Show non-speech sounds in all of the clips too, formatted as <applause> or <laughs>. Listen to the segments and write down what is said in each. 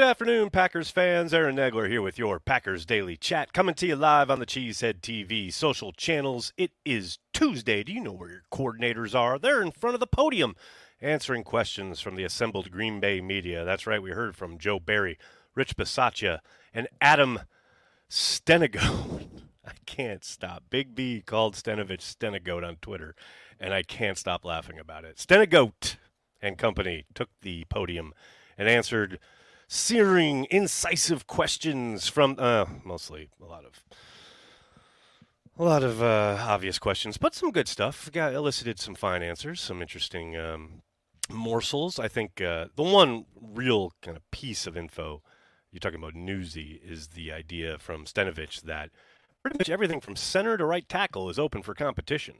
Good afternoon, Packers fans. Aaron Nagler here with your Packers Daily Chat, coming to you live on the Cheesehead TV social channels. It is Tuesday. Do you know where your coordinators are? They're in front of the podium answering questions from the assembled Green Bay media. That's right, we heard from Joe Barry, Rich Bisaccia, and Adam Stenigode. <laughs> I can't stop. Big B called Stenigode on Twitter, and I can't stop laughing about it. Stenigoat and company took the podium and answered searing, incisive questions from uh, mostly a lot of a lot of uh, obvious questions, but some good stuff. Got elicited some fine answers, some interesting um, morsels. I think uh, the one real kind of piece of info you're talking about newsy is the idea from Stenavich that pretty much everything from center to right tackle is open for competition.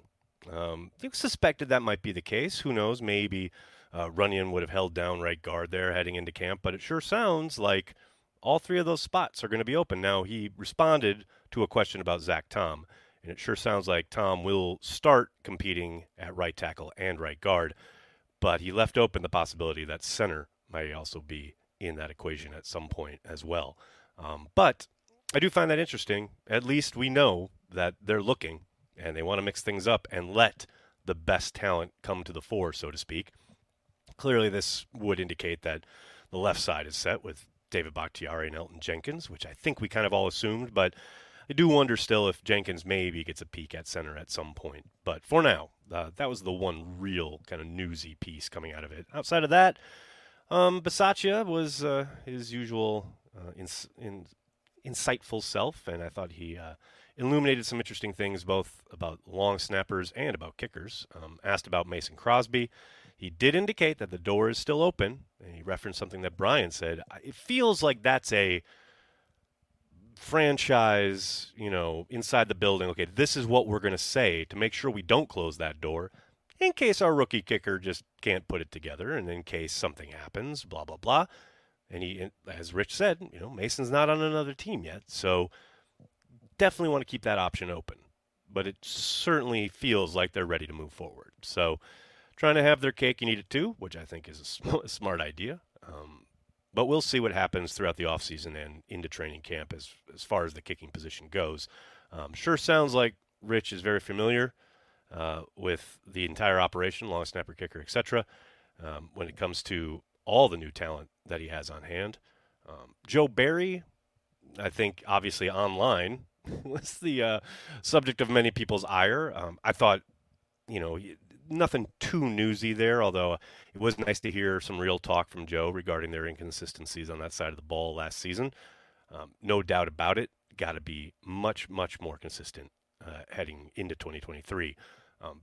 Um, you suspected that might be the case. Who knows? Maybe uh, Runyan would have held down right guard there heading into camp, but it sure sounds like all three of those spots are going to be open. Now, he responded to a question about Zach Tom, and it sure sounds like Tom will start competing at right tackle and right guard, but he left open the possibility that center might also be in that equation at some point as well. Um, but I do find that interesting. At least we know that they're looking and they want to mix things up and let the best talent come to the fore, so to speak. Clearly, this would indicate that the left side is set with David Bakhtiari and Elgton Jenkins, which I think we kind of all assumed, but I do wonder still if Jenkins maybe gets a peek at center at some point. But for now, uh, that was the one real kind of newsy piece coming out of it. Outside of that, um, Bisaccia was uh, his usual uh, ins- in- insightful self, and I thought he uh, illuminated some interesting things both about long snappers and about kickers. Um, asked about Mason Crosby. He did indicate that the door is still open, and he referenced something that Brian said. It feels like that's a franchise, you know, inside the building. Okay, this is what we're going to say to make sure we don't close that door in case our rookie kicker just can't put it together and in case something happens, blah, blah, blah. And he, as Rich said, you know, Mason's not on another team yet. So definitely want to keep that option open. But it certainly feels like they're ready to move forward. So, trying to have their cake and eat it too, which I think is a <laughs> smart idea. Um, but we'll see what happens throughout the offseason and into training camp as, as far as the kicking position goes. Um, sure sounds like Rich is very familiar uh, with the entire operation, long snapper, kicker, etc. Um, when it comes to all the new talent that he has on hand. Um, Joe Barry, I think, obviously online <laughs> was the uh, subject of many people's ire. Um, I thought, you know, nothing too newsy there, although it was nice to hear some real talk from Joe regarding their inconsistencies on that side of the ball last season. Um, no doubt about it, got to be much, much more consistent uh, heading into 2023. Um,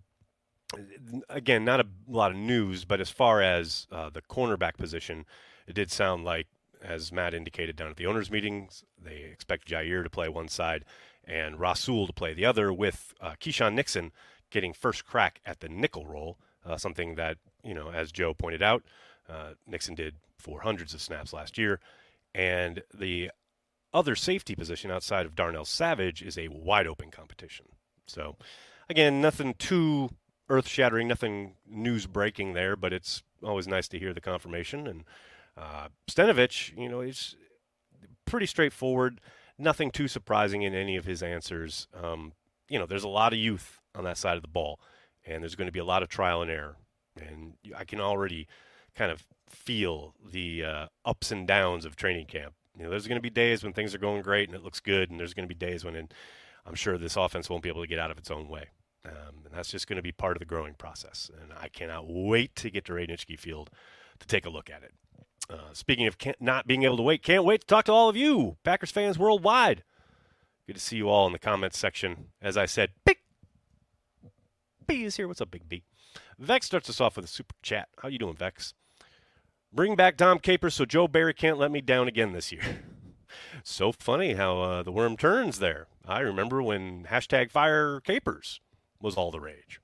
again, not a lot of news, but as far as uh, the cornerback position, it did sound like, as Matt indicated down at the owners' meetings, they expect Jaire to play one side and Rasul to play the other, with uh, Keisean Nixon getting first crack at the nickel role, uh, something that, you know, as Joe pointed out, uh, Nixon did for hundreds of snaps last year. And the other safety position outside of Darnell Savage is a wide open competition. So, again, nothing too earth shattering, nothing news breaking there, but it's always nice to hear the confirmation. And uh, Stenavich, you know, he's pretty straightforward, nothing too surprising in any of his answers. Um, you know, there's a lot of youth on that side of the ball, and there's going to be a lot of trial and error. And I can already kind of feel the uh, ups and downs of training camp. You know, there's going to be days when things are going great and it looks good, and there's going to be days when I'm sure this offense won't be able to get out of its own way. Um, and that's just going to be part of the growing process. And I cannot wait to get to Ray Nitschke Field to take a look at it. Uh, speaking of not being able to wait, can't wait to talk to all of you, Packers fans worldwide. Good to see you all in the comments section. As I said, big B is here. What's up, Big B? Vex starts us off with a super chat. How you doing, Vex? Bring back Dom Capers so Joe Barry can't let me down again this year. <laughs> so funny how uh, the worm turns there. I remember when hashtag fire capers was all the rage.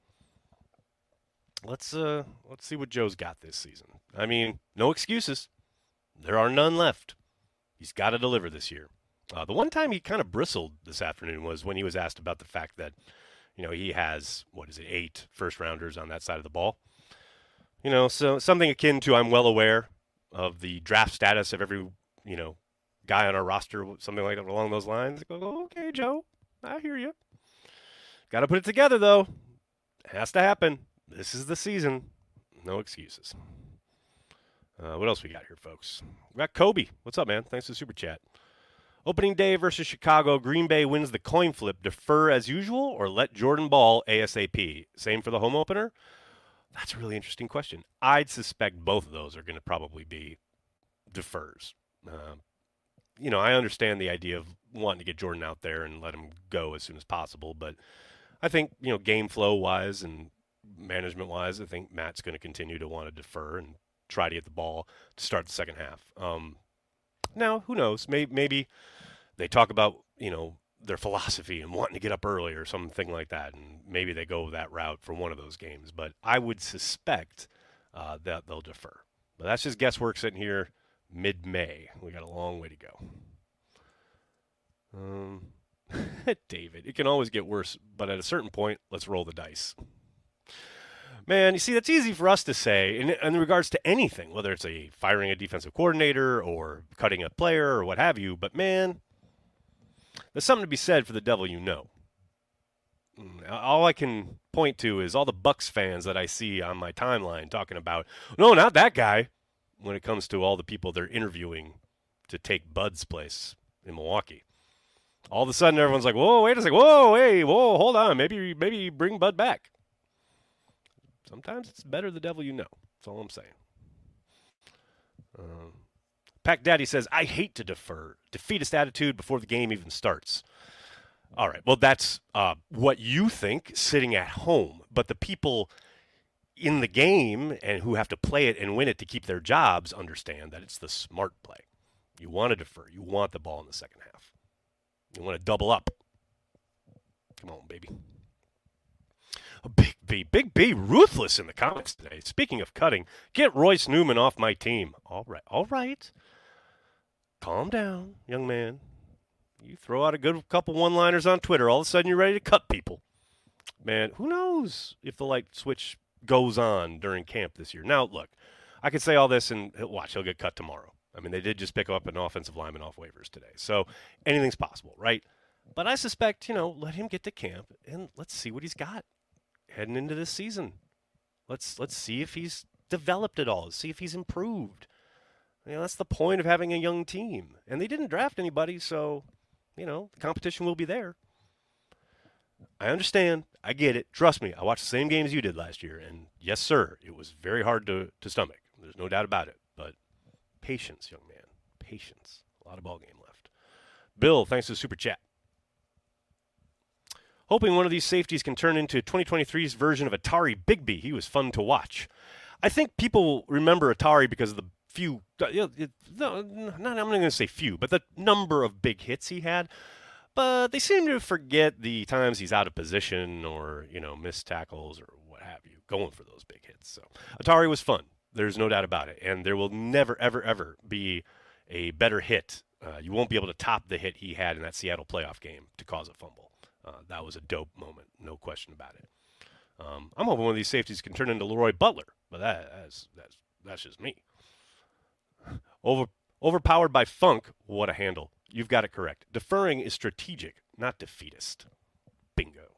Let's uh let's see what Joe's got this season. I mean, no excuses. There are none left. He's got to deliver this year. Uh, the one time he kind of bristled this afternoon was when he was asked about the fact that, you know, he has what is it, eight first rounders on that side of the ball. You know, so something akin to I'm well aware of the draft status of every you know, guy on our roster, something like that along those lines. Go, okay, Joe, I hear you. Got to put it together though. Has to happen. This is the season. No excuses. Uh, what else we got here, folks? We got Kobe. What's up, man? Thanks for the super chat. Opening day versus Chicago. Green Bay wins the coin flip. Defer as usual or let Jordan ball ASAP? Same for the home opener? That's a really interesting question. I'd suspect both of those are going to probably be defers. Uh, you know, I understand the idea of wanting to get Jordan out there and let him go as soon as possible, but I think, you know, game flow wise and management wise, I think Matt's going to continue to want to defer and try to get the ball to start the second half. Um, now, who knows? Maybe, maybe they talk about, you know, their philosophy and <laughs> wanting to get up early or something like that, and maybe they go that route for one of those games. But I would suspect uh, that they'll defer. But that's just guesswork sitting here mid-May. We got a long way to go. Um, <laughs> David, it can always get worse, but at a certain point, let's roll the dice. Man, you see, that's easy for us to say in, in regards to anything, whether it's a firing a defensive coordinator or cutting a player or what have you. But man, there's something to be said for the devil you know. Mm, all I can point to is all the Bucks fans that I see on my timeline talking about, no, not that guy, when it comes to all the people they're interviewing to take Bud's place in Milwaukee. All of a sudden, everyone's like, "Whoa, wait a second! Whoa, hey, whoa, hold on! Maybe, maybe bring Bud back." Sometimes it's better the devil you know. That's all I'm saying. Um, Pack Daddy says, I hate to defer. Defeatist attitude before the game even starts. All right. Well, that's uh, what you think sitting at home. But the people in the game and who have to play it and win it to keep their jobs understand that it's the smart play. You want to defer. You want the ball in the second half. You want to double up. Come on, baby. Big B, Big B, ruthless in the comments today. Speaking of cutting, get Royce Newman off my team. All right, all right. Calm down, young man. You throw out a good couple one-liners on Twitter, all of a sudden you're ready to cut people. Man, who knows if the light switch goes on during camp this year? Now, look, I could say all this and watch, he'll get cut tomorrow. I mean, they did just pick up an offensive lineman off waivers today, so anything's possible, right? But I suspect, you know, let him get to camp and let's see what he's got heading into this season. Let's let's see if he's developed at all. See if he's improved. You know, that's the point of having a young team. And they didn't draft anybody, so you know the competition will be there. I understand. I get it. Trust me. I watched the same games you did last year, and yes, sir, it was very hard to, to stomach. There's no doubt about it. But patience, young man. Patience. A lot of ball game left. Bill, thanks to the super chat hoping one of these safeties can turn into 2023's version of Atari Bigby. He was fun to watch. I think people remember Atari because of the few, you know, not, I'm not going to say few, but the number of big hits he had. But they seem to forget the times he's out of position or, you know, missed tackles or what have you, going for those big hits. So Atari was fun. There's no doubt about it. And there will never, ever, ever be a better hit. Uh, you won't be able to top the hit he had in that Seattle playoff game to cause a fumble. Uh, that was a dope moment, no question about it. Um, I'm hoping one of these safeties can turn into Leroy Butler, but that, that's that's that's just me. <sighs> Over overpowered by funk, what a handle! You've got it correct. Deferring is strategic, not defeatist. Bingo.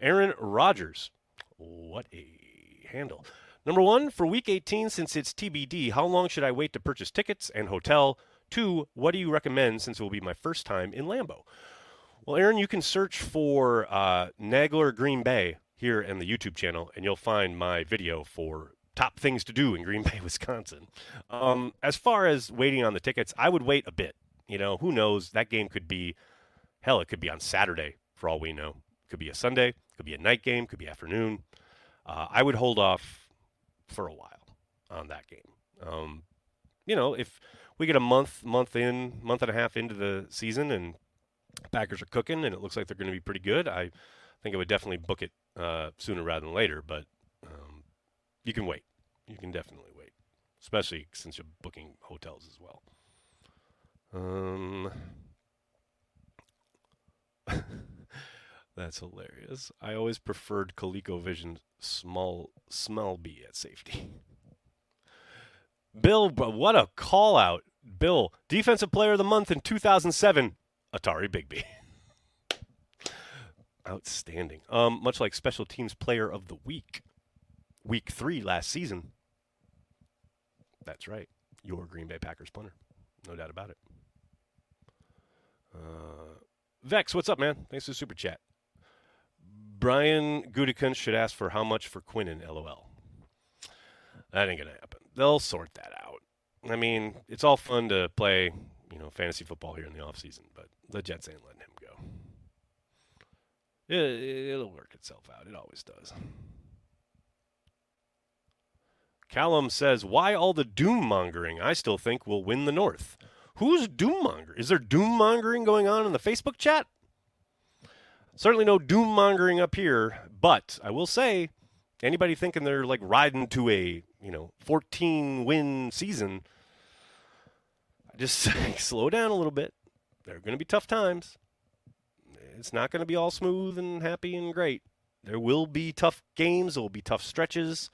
Aaron Rodgers, what a handle. Number one, for week 18, since it's TBD, how long should I wait to purchase tickets and hotel? Two, what do you recommend since it will be my first time in Lambeau? Well, Aaron, you can search for uh, Nagler Green Bay here in the YouTube channel, and you'll find my video for top things to do in Green <laughs> Bay, Wisconsin. Um, as far as waiting on the tickets, I would wait a bit. You know, who knows? That game could be, hell, it could be on Saturday for all we know. Could be a Sunday, could be a night game, could be afternoon. Uh, I would hold off for a while on that game. Um, you know, if we get a month, month in, month and a half into the season, and Packers are cooking, and it looks like they're going to be pretty good. I think I would definitely book it uh, sooner rather than later, but um, you can wait. You can definitely wait, especially since you're booking hotels as well. Um, <laughs> that's hilarious. I always preferred ColecoVision small small B at safety. <laughs> Bill, what a call out Bill, defensive player of the month in 2007, Atari Bigby. Outstanding. Um, much like special teams player of the week, week three last season. That's right. Your Green Bay Packers punter. No doubt about it. Uh, Vex, what's up, man? Thanks for the super chat. Brian Gutekunst should ask for how much for Quinnen, lol. That ain't to happen. They'll sort that out. I mean, it's all fun to play, you know, fantasy football here in the offseason, but the Jets ain't letting him go. It, it'll work itself out. It always does. Callum says, Why all the doom mongering? I still think we'll win the North. Who's doom monger? Is there doom mongering going on in the Facebook chat? Certainly no doom mongering up here, but I will say, anybody thinking they're like riding to a you know 14 win season, just <laughs> slow down a little bit. There are going to be tough times. It's not going to be all smooth and happy and great. There will be tough games. There will be tough stretches.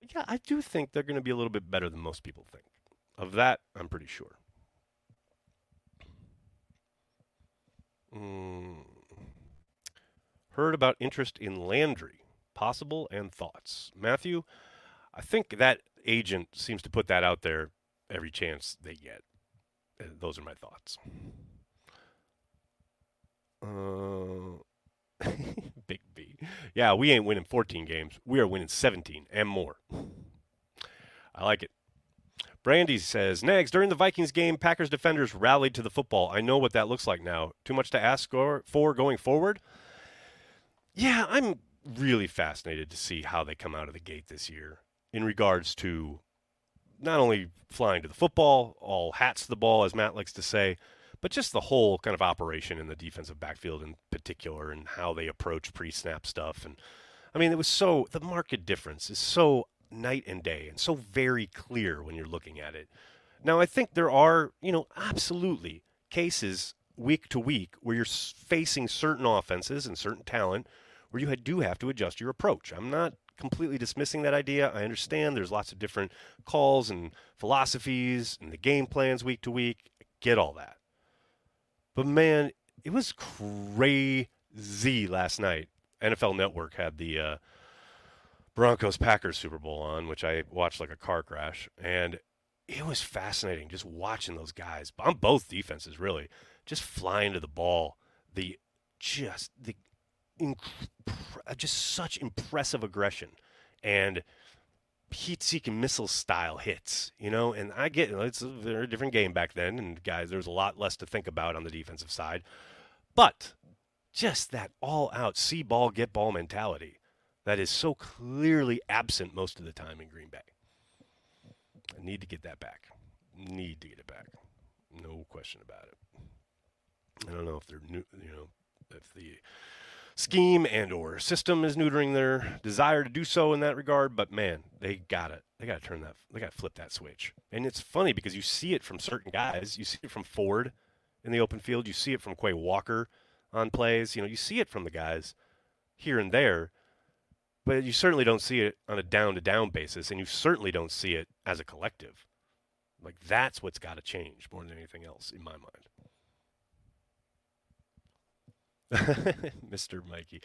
But Yeah, I do think they're going to be a little bit better than most people think. Of that, I'm pretty sure. Mm. Heard about interest in Landry. Possible and thoughts. Matthew, I think that agent seems to put that out there every chance they get. Uh, those are my thoughts. Uh, <laughs> Big B. Yeah, we ain't winning 14 games. We are winning 17 and more. I like it. Brandy says, Nags, during the Vikings game, Packers defenders rallied to the football. I know what that looks like now. Too much to ask for going forward? Yeah, I'm really fascinated to see how they come out of the gate this year in regards to not only flying to the football, all hats to the ball, as Matt likes to say, but just the whole kind of operation in the defensive backfield in particular and how they approach pre-snap stuff and I mean it was so the market difference is so night and day and so very clear when you're looking at it. Now I think there are, you know, absolutely cases week to week where you're facing certain offenses and certain talent where you do have to adjust your approach. I'm not completely dismissing that idea. I understand there's lots of different calls and philosophies and the game plans week to week. I get all that. But man, it was crazy last night. NFL Network had the uh, Broncos Packers Super Bowl on, which I watched like a car crash, and it was fascinating just watching those guys on both defenses really just flying to the ball. The just the inc- just such impressive aggression and heat-seeking missile style hits, you know. And I get it's a very different game back then, and guys, there's a lot less to think about on the defensive side. But just that all-out see ball, get ball mentality that is so clearly absent most of the time in Green Bay. I need to get that back. Need to get it back. No question about it. I don't know if they're new, you know, if the scheme and or system is neutering their desire to do so in that regard but man they got it. They got to turn that they got to flip that switch. And it's funny because you see it from certain guys. You see it from ford in the open field. You see it from quay walker on plays. You know you see it from the guys here and there but you certainly don't see it on a down to down basis and you certainly don't see it as a collective. Like that's what's got to change more than anything else in my mind <laughs> Mr. Mikey.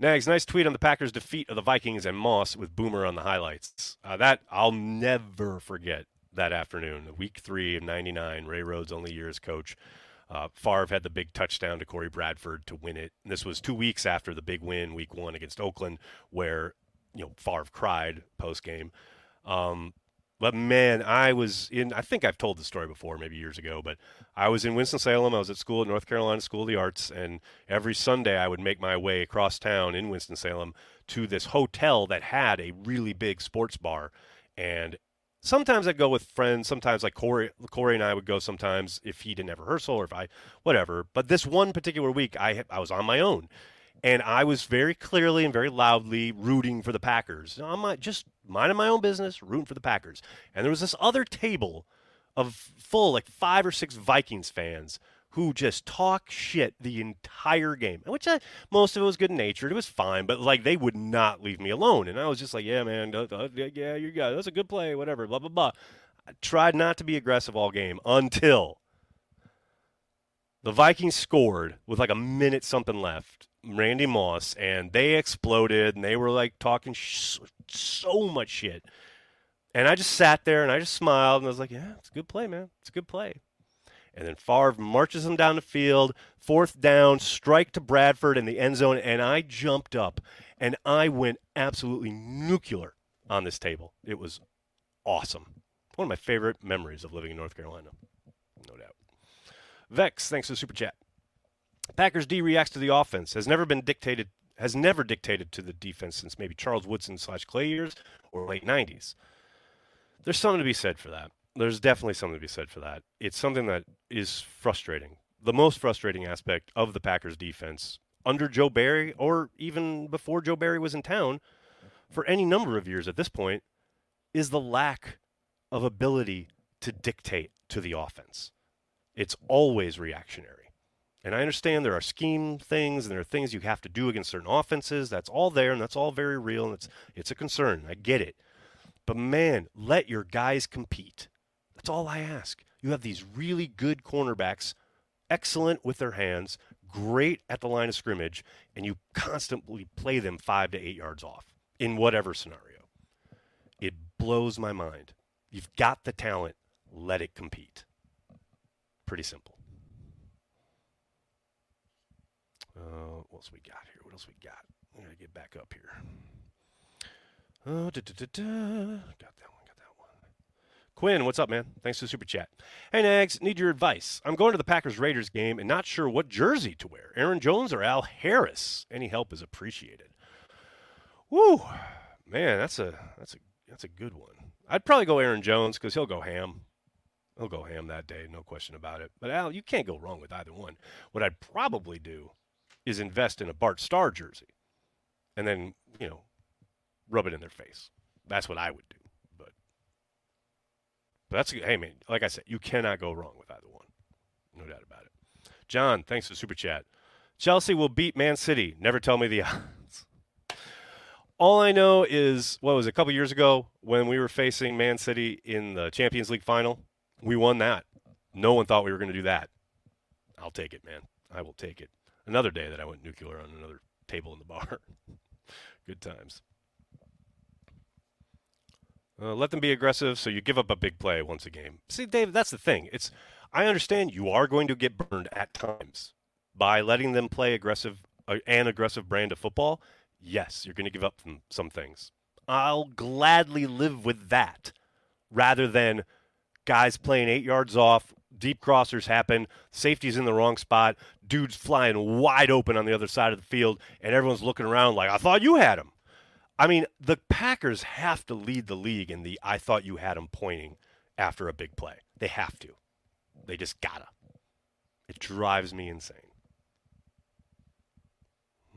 Nags, nice tweet on the Packers' defeat of the Vikings and Moss with Boomer on the highlights. Uh, that I'll never forget that afternoon, week three of '99. Ray Rhodes' only year as coach. Uh, Favre had the big touchdown to Corey Bradford to win it. And this was two weeks after the big win, week one against Oakland, where you know Favre cried post game. Um, but man, I was in, I think I've told the story before, maybe years ago, but I was in Winston-Salem. I was at school at North Carolina School of the Arts, and every Sunday I would make my way across town in Winston-Salem to this hotel that had a really big sports bar. And sometimes I'd go with friends. Sometimes, like Corey, Corey and I would go sometimes if he didn't have rehearsal or if I, whatever. But this one particular week, I, I was on my own and I was very clearly and very loudly rooting for the Packers. I'm not just minding my own business, rooting for the Packers. And there was this other table of full, like five or six Vikings fans who just talk shit the entire game, which I, most of it was good natured. It was fine, but like they would not leave me alone. And I was just like, yeah, man, uh, uh, yeah, you got that's a good play, whatever, blah, blah, blah. I tried not to be aggressive all game until the Vikings scored with like a minute something left. Randy Moss and they exploded and they were like talking sh- so much shit. And I just sat there and I just smiled and I was like, "Yeah, it's a good play, man. It's a good play." And then Favre marches him down the field, fourth down, strike to Bradford in the end zone, and I jumped up and I went absolutely nuclear on this table. It was awesome. One of my favorite memories of living in North Carolina, no doubt. Vex, thanks for the super chat. Packers D reacts to the offense. Has never been dictated. Has never dictated to the defense since maybe Charles Woodson slash Clay years or late '90s. There's something to be said for that. There's definitely something to be said for that. It's something that is frustrating. The most frustrating aspect of the Packers defense under Joe Barry, or even before Joe Barry was in town, for any number of years at this point, is the lack of ability to dictate to the offense. It's always reactionary. And I understand there are scheme things and there are things you have to do against certain offenses. That's all there and that's all very real and it's it's a concern. I get it. But man, let your guys compete. That's all I ask. You have these really good cornerbacks, excellent with their hands, great at the line of scrimmage, and you constantly play them five to eight yards off in whatever scenario. It blows my mind. You've got the talent, let it compete. Pretty simple. Uh, what else we got here? What else we got? I gotta get back up here. Da, da, da, da. got that one. Got that one. Quinn, what's up, man? Thanks for the super chat. Hey, Nags, need your advice. I'm going to the Packers Raiders game and not sure what jersey to wear. Aaron Jones or Al Harris? Any help is appreciated. Woo, man, that's a that's a that's a good one. I'd probably go Aaron Jones because he'll go ham. He'll go ham that day, no question about it. But Al, you can't go wrong with either one. What I'd probably do is invest in a Bart Starr jersey, and then you know, rub it in their face. That's what I would do. But, but that's hey man, like I said, you cannot go wrong with either one, no doubt about it. John, thanks for super chat. Chelsea will beat Man City. Never tell me the <laughs> odds. All I know is what was it, a couple years ago when we were facing Man City in the Champions League final. We won that. No one thought we were going to do that. I'll take it, man. I will take it. Another day that I went nuclear on another table in the bar. <laughs> Good times. Uh, let them be aggressive, so you give up a big play once a game. See, Dave, that's the thing. It's I understand you are going to get burned at times by letting them play aggressive uh, an aggressive brand of football. Yes, you're going to give up some, some things. I'll gladly live with that rather than guys playing eight yards off, deep crossers happen, safety's in the wrong spot, dude's flying wide open on the other side of the field, and everyone's looking around like, I thought you had him. I mean, the Packers have to lead the league in the I thought you had him pointing after a big play. They have to. They just gotta. It drives me insane.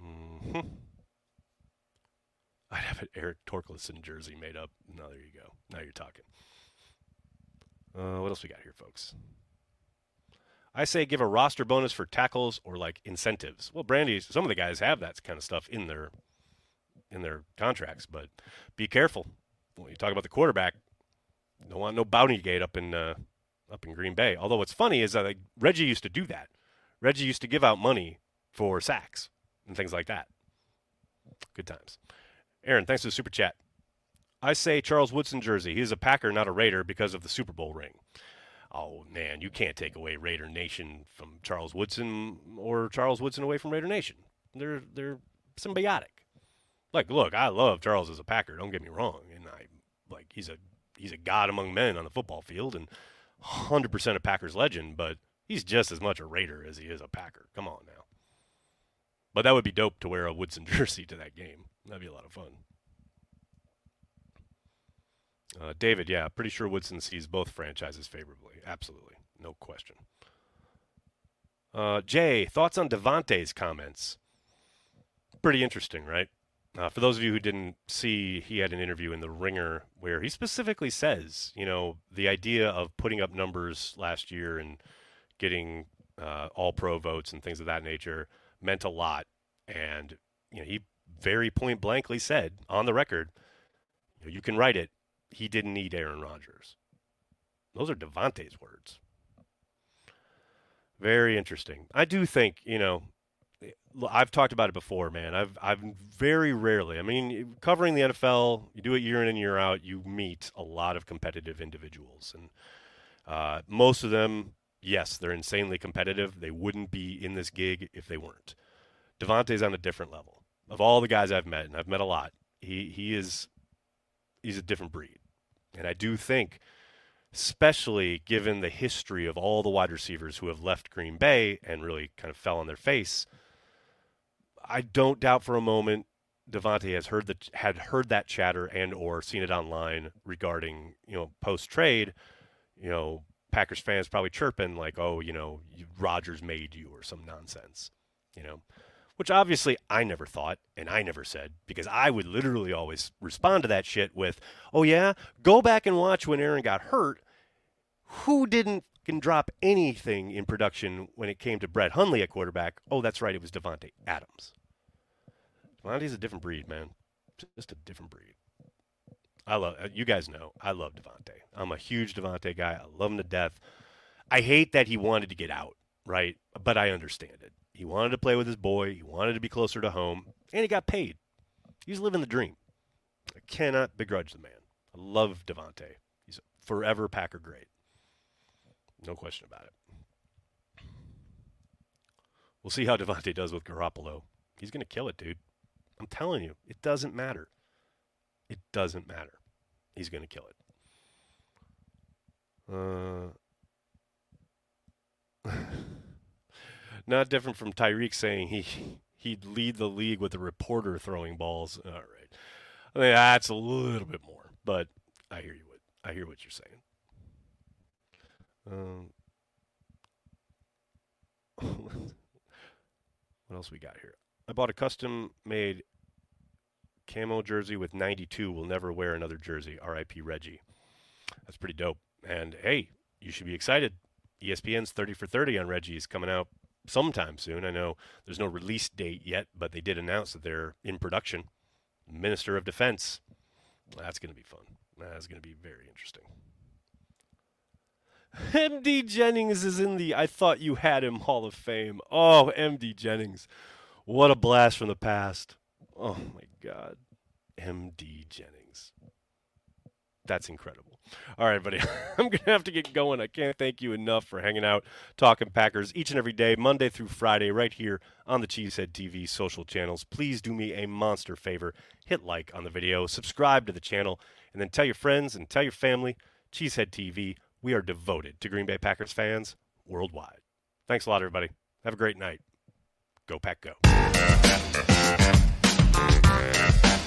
Mm-hmm. <laughs> I'd have an Eric Torkelson jersey made up. Now there you go. Now you're talking. Uh, what else we got here, folks? I say give a roster bonus for tackles or like incentives. Well, Brandy, some of the guys have that kind of stuff in their in their contracts, but be careful when you talk about the quarterback. Don't want no bounty gate up in uh, up in Green Bay. Although what's funny is that like, Reggie used to do that. Reggie used to give out money for sacks and things like that. Good times. Aaron, thanks for the super chat. I say Charles Woodson jersey. He is a Packer, not a Raider, because of the Super Bowl ring. Oh man, you can't take away Raider Nation from Charles Woodson or Charles Woodson away from Raider Nation. They're they're symbiotic. Like, look, I love Charles as a Packer. Don't get me wrong, and I like he's a he's a god among men on the football field and 100% a Packers legend. But he's just as much a Raider as he is a Packer. Come on now. But that would be dope to wear a Woodson <laughs> jersey to that game. That'd be a lot of fun. Uh, David, yeah, pretty sure Woodson sees both franchises favorably. Absolutely, no question. Uh, Jay, thoughts on Davante's comments? Pretty interesting, right? Uh, for those of you who didn't see, he had an interview in The Ringer where he specifically says, you know, the idea of putting up numbers last year and getting uh, all pro votes and things of that nature meant a lot. And, you know, he very point blankly said on the record, you, know, you can write it, he didn't need Aaron Rodgers. Those are Davante's words. Very interesting. I do think, you know, I've talked about it before, man. I've I've very rarely. I mean, covering the NFL, you do it year in and year out. You meet a lot of competitive individuals, and uh, most of them, yes, they're insanely competitive. They wouldn't be in this gig if they weren't. Davante's on a different level. Of all the guys I've met, and I've met a lot, he he is he's a different breed, and I do think especially given the history of all the wide receivers who have left Green Bay and really kind of fell on their face. I don't doubt for a moment Davante has heard that had heard that chatter and or seen it online regarding you know post trade, you know Packers fans probably chirping like oh you know Rodgers made you or some nonsense, you know, which obviously I never thought and I never said because I would literally always respond to that shit with oh yeah go back and watch when Aaron got hurt, who didn't can drop anything in production when it came to Brett Hundley at quarterback. Oh, that's right, it was Davante Adams. Davante's a different breed, man. Just a different breed. I love uh, you guys know I love Davante. I'm a huge Davante guy. I love him to death. I hate that he wanted to get out, right? But I understand it. He wanted to play with his boy. He wanted to be closer to home, and he got paid. He's living the dream. I cannot begrudge the man. I love Davante. He's a forever Packer great. No question about it. We'll see how Davante does with Garoppolo. He's going to kill it, dude. I'm telling you, it doesn't matter. It doesn't matter. He's going to kill it. Uh, <laughs> not different from Tyreek saying he he'd lead the league with a reporter throwing balls. All right, I mean, that's a little bit more, but I hear you. What I hear what you're saying. Um, <laughs> what else we got here? I bought a custom made camo jersey with 92. Will never wear another jersey. R.I.P. Reggie. That's pretty dope. And hey, you should be excited. ESPN's 30 for 30 on Reggie is coming out sometime soon. I know there's no release date yet, but they did announce that they're in production. Minister of Defense. That's going to be fun. That's going to be very interesting. MD Jennings is in the I Thought You Had Him Hall of Fame. Oh, MD Jennings. What a blast from the past. Oh my God. MD Jennings. That's incredible. All right, buddy. <laughs> I'm going to have to get going. I can't thank you enough for hanging out, talking Packers each and every day, Monday through Friday, right here on the Cheesehead TV social channels. Please do me a monster favor. Hit like on the video, subscribe to the channel, and then tell your friends and tell your family. Cheesehead TV we are devoted to Green Bay Packers fans worldwide. Thanks a lot, everybody. Have a great night. Go, Pack, go. <laughs>